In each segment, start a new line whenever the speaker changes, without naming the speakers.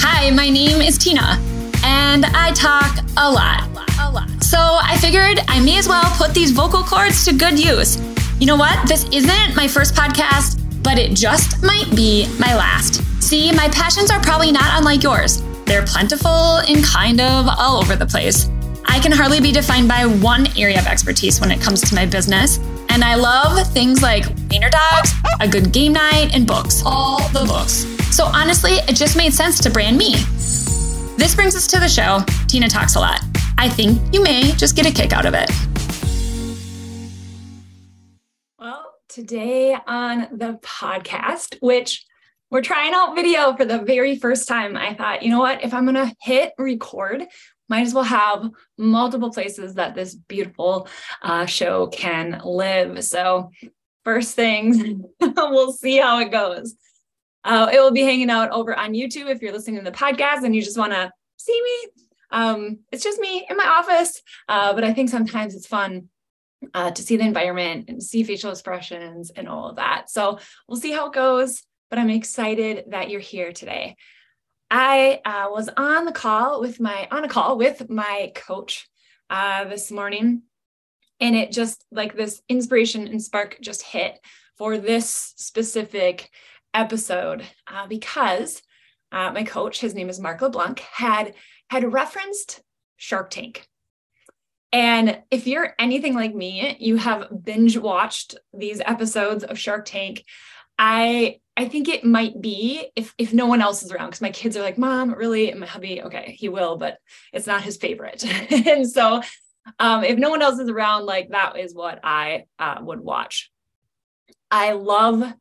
Hi, my name is Tena, and I talk a lot. A lot. So I figured I may as well put these vocal cords to good use. You know what? This isn't my first podcast, but it just might be my last. See, my passions are probably not unlike yours. They're plentiful and kind of all over the place. I can hardly be defined by one area of expertise when it comes to my business. And I love things like wiener dogs, a good game night, and books. All the books. So honestly, it just made sense to brand me. This brings us to the show. Tena talks a lot. I think you may just get a kick out of it. Well, today on the podcast, which we're trying out video for the very first time, I thought, you know what? If I'm going to hit record, might as well have multiple places that this beautiful uh, show can live. So, first things, we'll see how it goes. Uh, it will be hanging out over on YouTube if you're listening to the podcast and you just want to see me. Um, it's just me in my office, uh, but I think sometimes it's fun uh, to see the environment and see facial expressions and all of that. So we'll see how it goes, but I'm excited that you're here today. I uh, was on the call with my on a call with my coach uh, this morning, and it just like this inspiration and spark just hit for this specific episode uh, because uh, my coach, his name is Mark LeBlanc, had had referenced Shark Tank. And if you're anything like me, you have binge watched these episodes of Shark Tank. I I think it might be if if no one else is around because my kids are like, "Mom, really?" And my hubby, okay, he will, but it's not his favorite. and so, um, if no one else is around, like that is what I uh, would watch. I love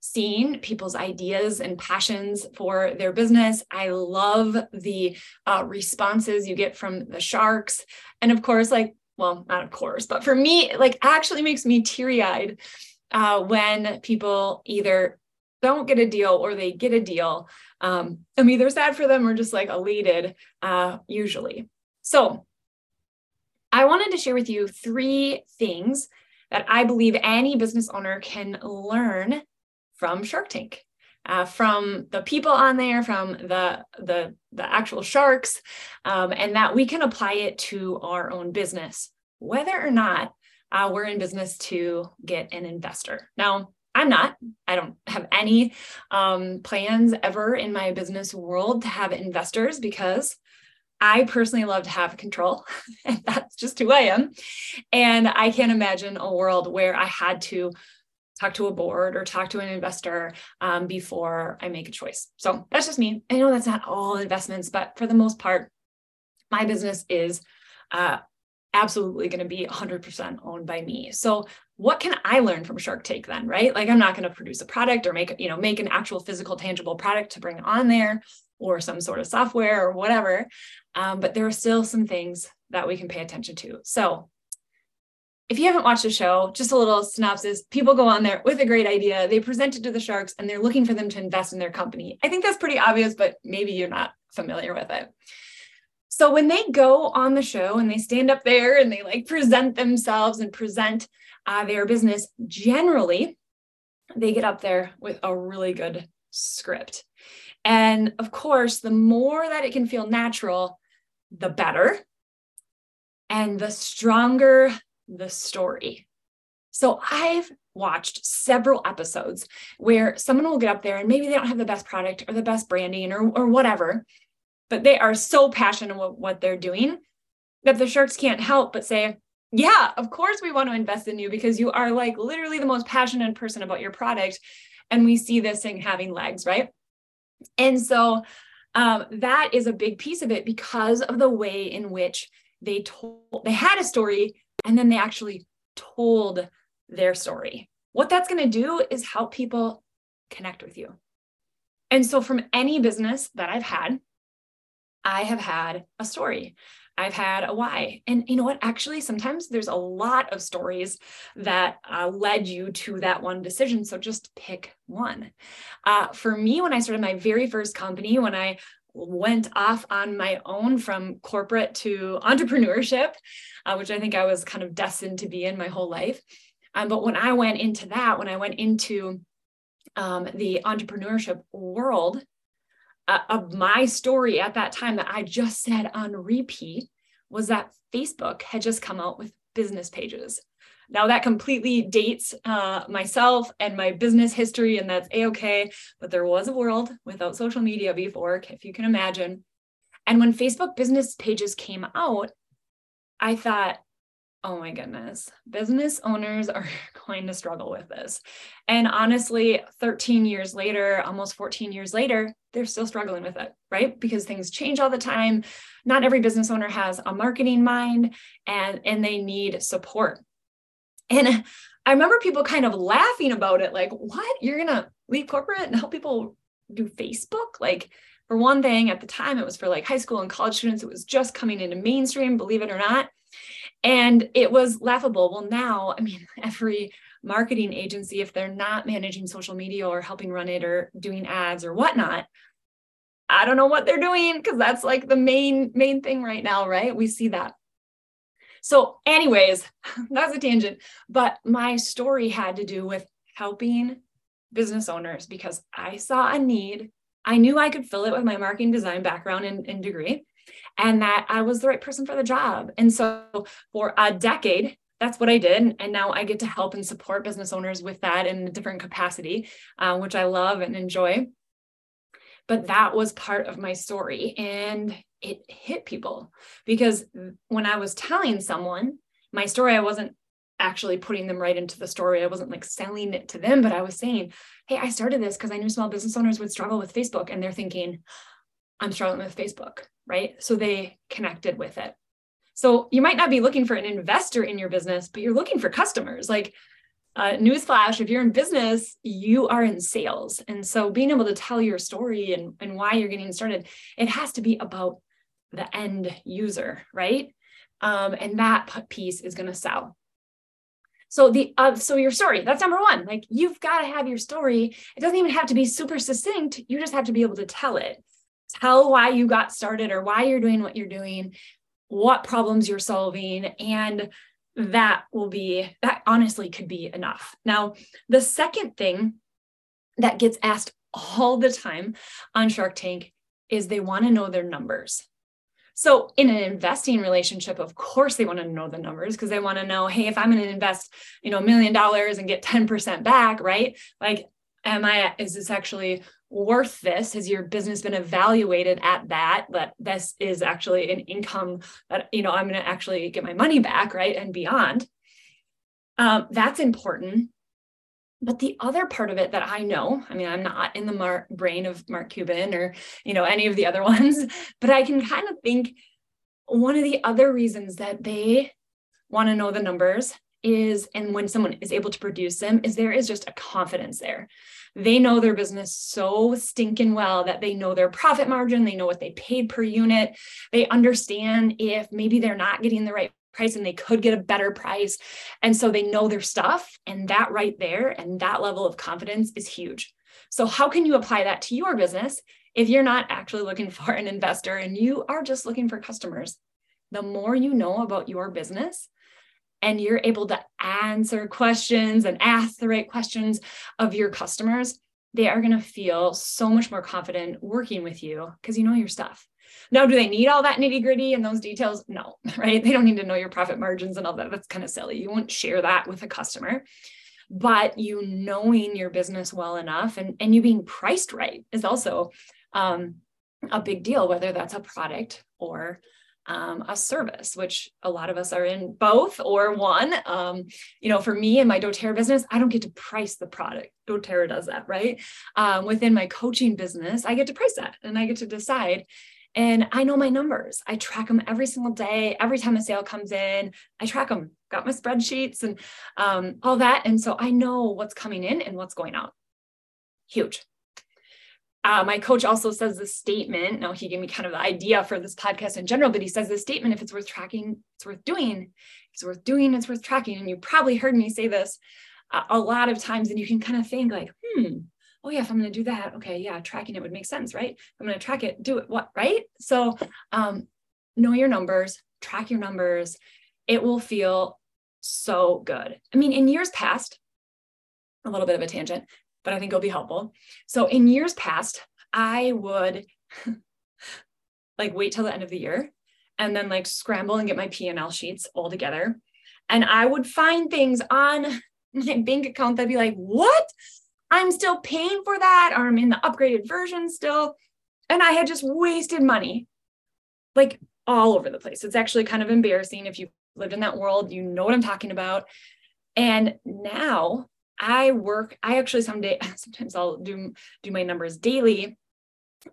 seeing people's ideas and passions for their business. I love the uh, responses you get from the sharks. And of course, like, well, not of course, but for me, like actually makes me teary eyed uh, when people either don't get a deal or they get a deal. Um, I'm either sad for them or just like elated, uh, usually. So I wanted to share with you three things that I believe any business owner can learn from Shark Tank. Uh, from the people on there, from the the the actual sharks, um, and that we can apply it to our own business, whether or not uh, we're in business to get an investor. Now, I'm not. I don't have any um, plans ever in my business world to have investors because I personally love to have control, and that's just who I am. And I can't imagine a world where I had to talk to a board or talk to an investor um, before I make a choice. So that's just me. I know that's not all investments, but for the most part, my business is uh, absolutely going to be 100% owned by me. So what can I learn from Shark Tank then, right? Like I'm not going to produce a product or make, you know, make an actual physical tangible product to bring on there or some sort of software or whatever. Um, but there are still some things that we can pay attention to. So if you haven't watched the show, just a little synopsis people go on there with a great idea. They present it to the sharks and they're looking for them to invest in their company. I think that's pretty obvious, but maybe you're not familiar with it. So when they go on the show and they stand up there and they like present themselves and present uh, their business, generally, they get up there with a really good script. And of course, the more that it can feel natural, the better. And the stronger the story. So I've watched several episodes where someone will get up there and maybe they don't have the best product or the best branding or, or whatever, but they are so passionate about what they're doing that the sharks can't help but say, yeah, of course we want to invest in you because you are like literally the most passionate person about your product. And we see this thing having legs, right? And so um, that is a big piece of it because of the way in which they told, they had a story and then they actually told their story. What that's going to do is help people connect with you. And so, from any business that I've had, I have had a story. I've had a why. And you know what? Actually, sometimes there's a lot of stories that uh, led you to that one decision. So just pick one. Uh, for me, when I started my very first company, when I went off on my own from corporate to entrepreneurship, uh, which I think I was kind of destined to be in my whole life. Um, but when I went into that, when I went into um, the entrepreneurship world, uh, of my story at that time that I just said on repeat was that Facebook had just come out with business pages. Now that completely dates uh, myself and my business history, and that's a okay. But there was a world without social media before, if you can imagine. And when Facebook business pages came out, I thought, oh my goodness, business owners are going to struggle with this. And honestly, 13 years later, almost 14 years later, they're still struggling with it, right? Because things change all the time. Not every business owner has a marketing mind and, and they need support. And I remember people kind of laughing about it like, what? You're going to leave corporate and help people do Facebook? Like, for one thing, at the time, it was for like high school and college students. It was just coming into mainstream, believe it or not. And it was laughable. Well, now, I mean, every marketing agency, if they're not managing social media or helping run it or doing ads or whatnot, I don't know what they're doing because that's like the main main thing right now, right? We see that. So, anyways, that's a tangent, but my story had to do with helping business owners because I saw a need. I knew I could fill it with my marketing design background and, and degree and that I was the right person for the job. And so for a decade, that's what I did. And now I get to help and support business owners with that in a different capacity, uh, which I love and enjoy. But that was part of my story. And it hit people because when I was telling someone my story, I wasn't actually putting them right into the story. I wasn't like selling it to them, but I was saying, Hey, I started this because I knew small business owners would struggle with Facebook. And they're thinking, I'm struggling with Facebook right? So they connected with it. So you might not be looking for an investor in your business, but you're looking for customers. Like uh, newsflash, if you're in business, you are in sales. And so being able to tell your story and, and why you're getting started, it has to be about the end user, right? Um, and that piece is going to sell. So the uh, so your story, that's number one. Like you've got to have your story. It doesn't even have to be super succinct. You just have to be able to tell it tell why you got started or why you're doing what you're doing, what problems you're solving, and that will be, that honestly could be enough. Now, the second thing that gets asked all the time on Shark Tank is they want to know their numbers. So in an investing relationship, of course they want to know the numbers because they want to know, hey, if I'm going to invest, you know, a million dollars and get 10% back, right? Like, am I, is this actually worth this? Has your business been evaluated at that? That this is actually an income that, you know, I'm going to actually get my money back, right? And beyond. Um, that's important. But the other part of it that I know, I mean, I'm not in the mar- brain of Mark Cuban or, you know, any of the other ones, but I can kind of think one of the other reasons that they want to know the numbers is, and when someone is able to produce them, is there is just a confidence there they know their business so stinking well that they know their profit margin, they know what they paid per unit, they understand if maybe they're not getting the right price and they could get a better price. And so they know their stuff. And that right there and that level of confidence is huge. So, how can you apply that to your business if you're not actually looking for an investor and you are just looking for customers? The more you know about your business, and you're able to answer questions and ask the right questions of your customers, they are going to feel so much more confident working with you because you know your stuff. Now, do they need all that nitty gritty and those details? No, right? They don't need to know your profit margins and all that. That's kind of silly. You won't share that with a customer. But you knowing your business well enough and, and you being priced right is also um, a big deal, whether that's a product or um, a service, which a lot of us are in both or one. Um, you know, for me and my doTERRA business, I don't get to price the product. doTERRA does that, right? Um, within my coaching business, I get to price that and I get to decide. And I know my numbers. I track them every single day. Every time a sale comes in, I track them. Got my spreadsheets and um, all that. And so I know what's coming in and what's going out. Huge. Uh, my coach also says this statement. Now, he gave me kind of the idea for this podcast in general, but he says this statement if it's worth tracking, it's worth doing. If it's worth doing, it's worth tracking. And you probably heard me say this uh, a lot of times, and you can kind of think, like, hmm, oh, yeah, if I'm going to do that, okay, yeah, tracking it would make sense, right? If I'm going to track it, do it, what, right? So, um, know your numbers, track your numbers. It will feel so good. I mean, in years past, a little bit of a tangent, but I think it'll be helpful. So in years past, I would like wait till the end of the year and then like scramble and get my P&L sheets all together. And I would find things on my bank account that'd be like, what? I'm still paying for that, or I'm in the upgraded version still. And I had just wasted money like all over the place. It's actually kind of embarrassing. If you've lived in that world, you know what I'm talking about. And now I work, I actually someday, sometimes I'll do do my numbers daily,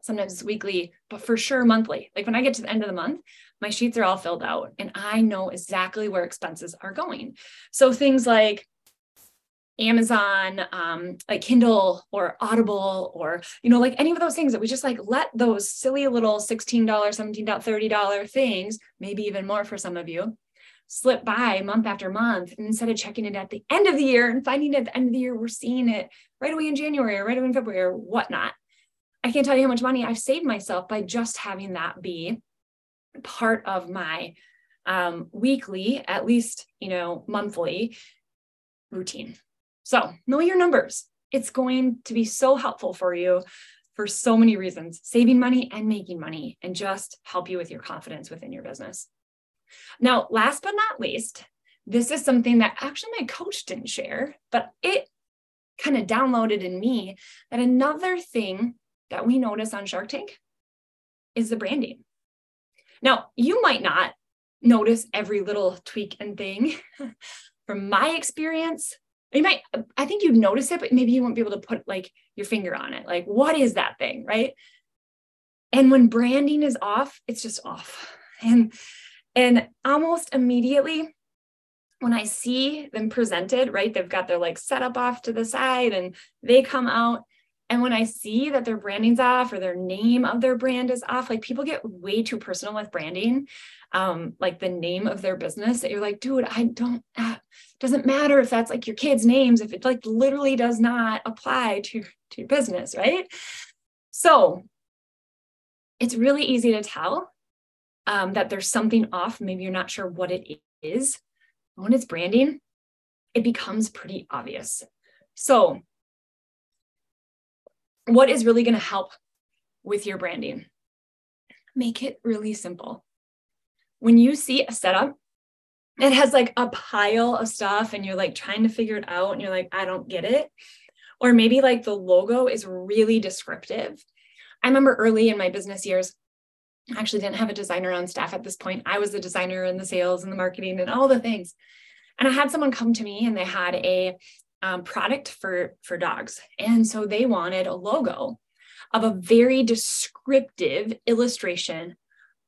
sometimes weekly, but for sure monthly. Like when I get to the end of the month, my sheets are all filled out and I know exactly where expenses are going. So things like Amazon, um, like Kindle or Audible, or you know, like any of those things that we just like let those silly little $16, $17, $30 things, maybe even more for some of you, slip by month after month. And instead of checking it at the end of the year and finding it at the end of the year, we're seeing it right away in January or right away in February or whatnot. I can't tell you how much money I've saved myself by just having that be part of my um, weekly, at least, you know, monthly routine. So know your numbers. It's going to be so helpful for you for so many reasons, saving money and making money, and just help you with your confidence within your business. Now, last but not least, this is something that actually my coach didn't share, but it kind of downloaded in me that another thing that we notice on Shark Tank is the branding. Now, you might not notice every little tweak and thing. From my experience, you might i think you'd notice it but maybe you won't be able to put like your finger on it like what is that thing right and when branding is off it's just off and and almost immediately when i see them presented right they've got their like setup off to the side and they come out and when I see that their branding's off or their name of their brand is off, like people get way too personal with branding, um, like the name of their business that you're like, dude, I don't, uh, doesn't matter if that's like your kids' names, if it like literally does not apply to, to your business, right? So it's really easy to tell um, that there's something off. Maybe you're not sure what it is. When it's branding, it becomes pretty obvious. So what is really going to help with your branding? Make it really simple. When you see a setup, it has like a pile of stuff and you're like trying to figure it out and you're like, I don't get it. Or maybe like the logo is really descriptive. I remember early in my business years, actually didn't have a designer on staff at this point. I was the designer and the sales and the marketing and all the things. And I had someone come to me and they had a um, product for for dogs. And so they wanted a logo of a very descriptive illustration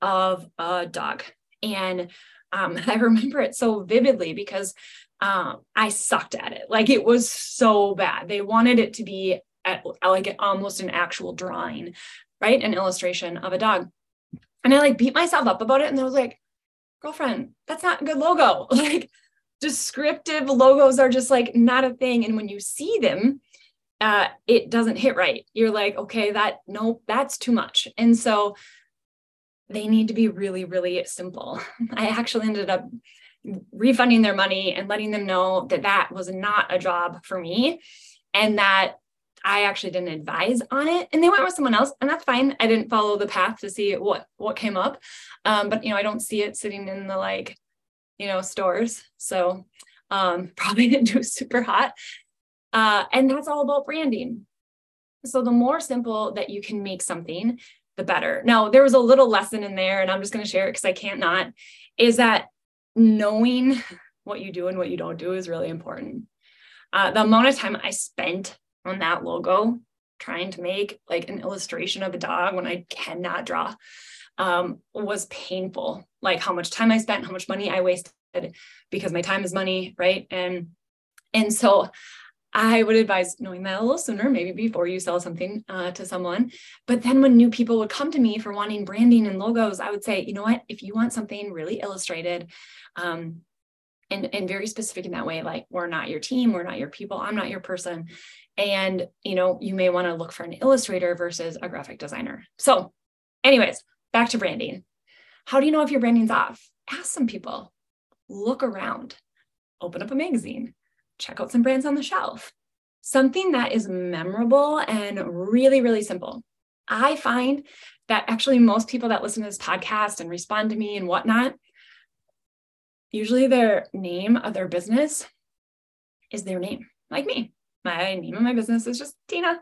of a dog. And um, i remember it so vividly because um, i sucked at it. Like it was so bad. They wanted it to be at, like almost an actual drawing right? An illustration of a dog and i like beat myself up about it and i was like girlfriend that's not a good logo like descriptive logos are just like not a thing. And when you see them, uh, it doesn't hit right. You're like, okay, that nope, that's too much. And so they need to be really, really simple. I actually ended up refunding their money and letting them know that that was not a job for me and that I actually didn't advise on it and they went with someone else and that's fine. I didn't follow the path to see what what came up. Um, but you know, I don't see it sitting in the like you know, stores. So um, probably didn't do super hot. Uh, and that's all about branding. So the more simple that you can make something, the better. Now, there was a little lesson in there, and I'm just going to share it because I can't not, is that knowing what you do and what you don't do is really important. Uh, the amount of time I spent on that logo trying to make like an illustration of a dog when I cannot draw um, was painful. Like how much time I spent, how much money I wasted because my time is money, right? And and so I would advise knowing that a little sooner, maybe before you sell something uh, to someone. But then when new people would come to me for wanting branding and logos, I would say, you know what? If you want something really illustrated, um, and and very specific in that way, like we're not your team, we're not your people, I'm not your person, and you know you may want to look for an illustrator versus a graphic designer. So, anyways, back to branding. How do you know if your branding's off? Ask some people, look around, open up a magazine, check out some brands on the shelf. Something that is memorable and really, really simple. I find that actually most people that listen to this podcast and respond to me and whatnot, usually their name of their business is their name, like me. My name of my business is just Tena.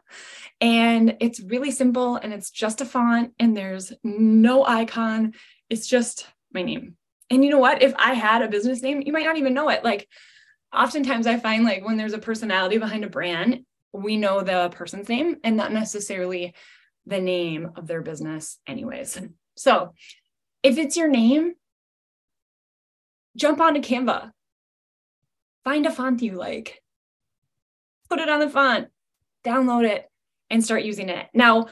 And it's really simple and it's just a font and there's no icon. It's just my name. And you know what? If I had a business name, you might not even know it. Like oftentimes I find like when there's a personality behind a brand, we know the person's name and not necessarily the name of their business, anyways. So if it's your name, jump onto Canva, find a font you like, put it on the font, download it, and start using it. Now,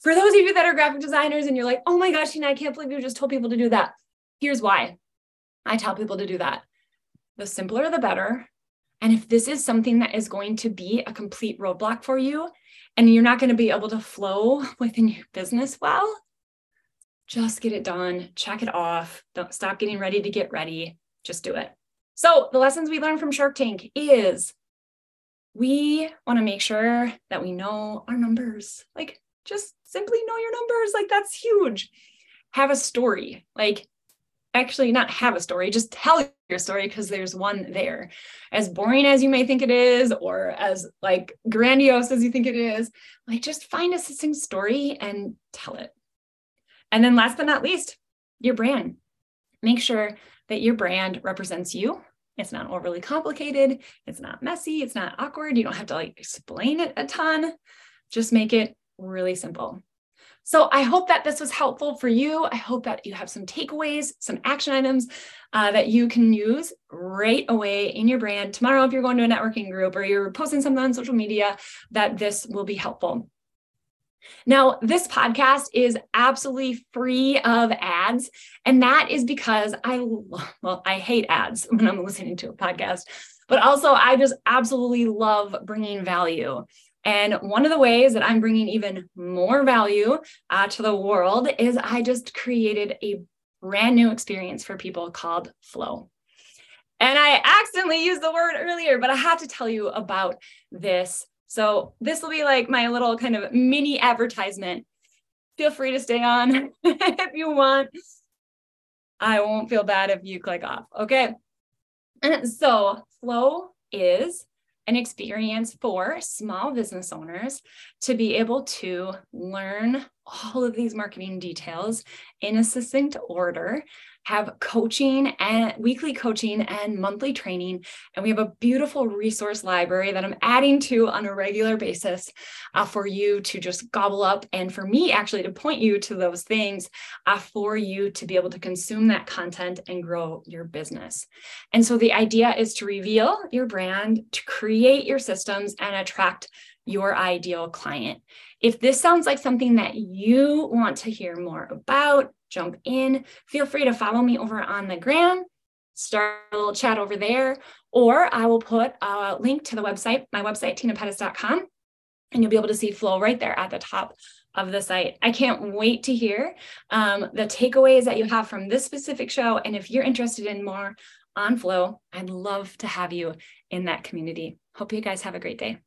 for those of you that are graphic designers and you're like, oh my gosh, Tena, I can't believe you just told people to do that. Here's why I tell people to do that. The simpler, the better. And if this is something that is going to be a complete roadblock for you and you're not going to be able to flow within your business well, just get it done, check it off. Don't stop getting ready to get ready. Just do it. So, the lessons we learned from Shark Tank is we want to make sure that we know our numbers. Like, just simply know your numbers. Like, that's huge. Have a story. Like, actually not have a story, just tell your story because there's one there. As boring as you may think it is, or as like grandiose as you think it is, like just find a succinct story and tell it. And then last but not least, your brand. Make sure that your brand represents you. It's not overly complicated. It's not messy. It's not awkward. You don't have to like explain it a ton. Just make it really simple. So I hope that this was helpful for you. I hope that you have some takeaways, some action items uh, that you can use right away in your brand. Tomorrow, if you're going to a networking group or you're posting something on social media, that this will be helpful. Now, this podcast is absolutely free of ads. And that is because I, well, I hate ads when I'm listening to a podcast, but also I just absolutely love bringing value. And one of the ways that I'm bringing even more value uh, to the world is I just created a brand new experience for people called Flow. And I accidentally used the word earlier, but I have to tell you about this. So, this will be like my little kind of mini advertisement. Feel free to stay on if you want. I won't feel bad if you click off. Okay. So, Flow is an experience for small business owners to be able to learn all of these marketing details in a succinct order have coaching and weekly coaching and monthly training. And we have a beautiful resource library that I'm adding to on a regular basis uh, for you to just gobble up and for me actually to point you to those things uh, for you to be able to consume that content and grow your business. And so the idea is to reveal your brand, to create your systems and attract your ideal client. If this sounds like something that you want to hear more about, jump in. Feel free to follow me over on the gram, start a little chat over there, or I will put a link to the website, my website, tenapettis.com, and you'll be able to see Flow right there at the top of the site. I can't wait to hear um, the takeaways that you have from this specific show. And if you're interested in more on Flow, I'd love to have you in that community. Hope you guys have a great day.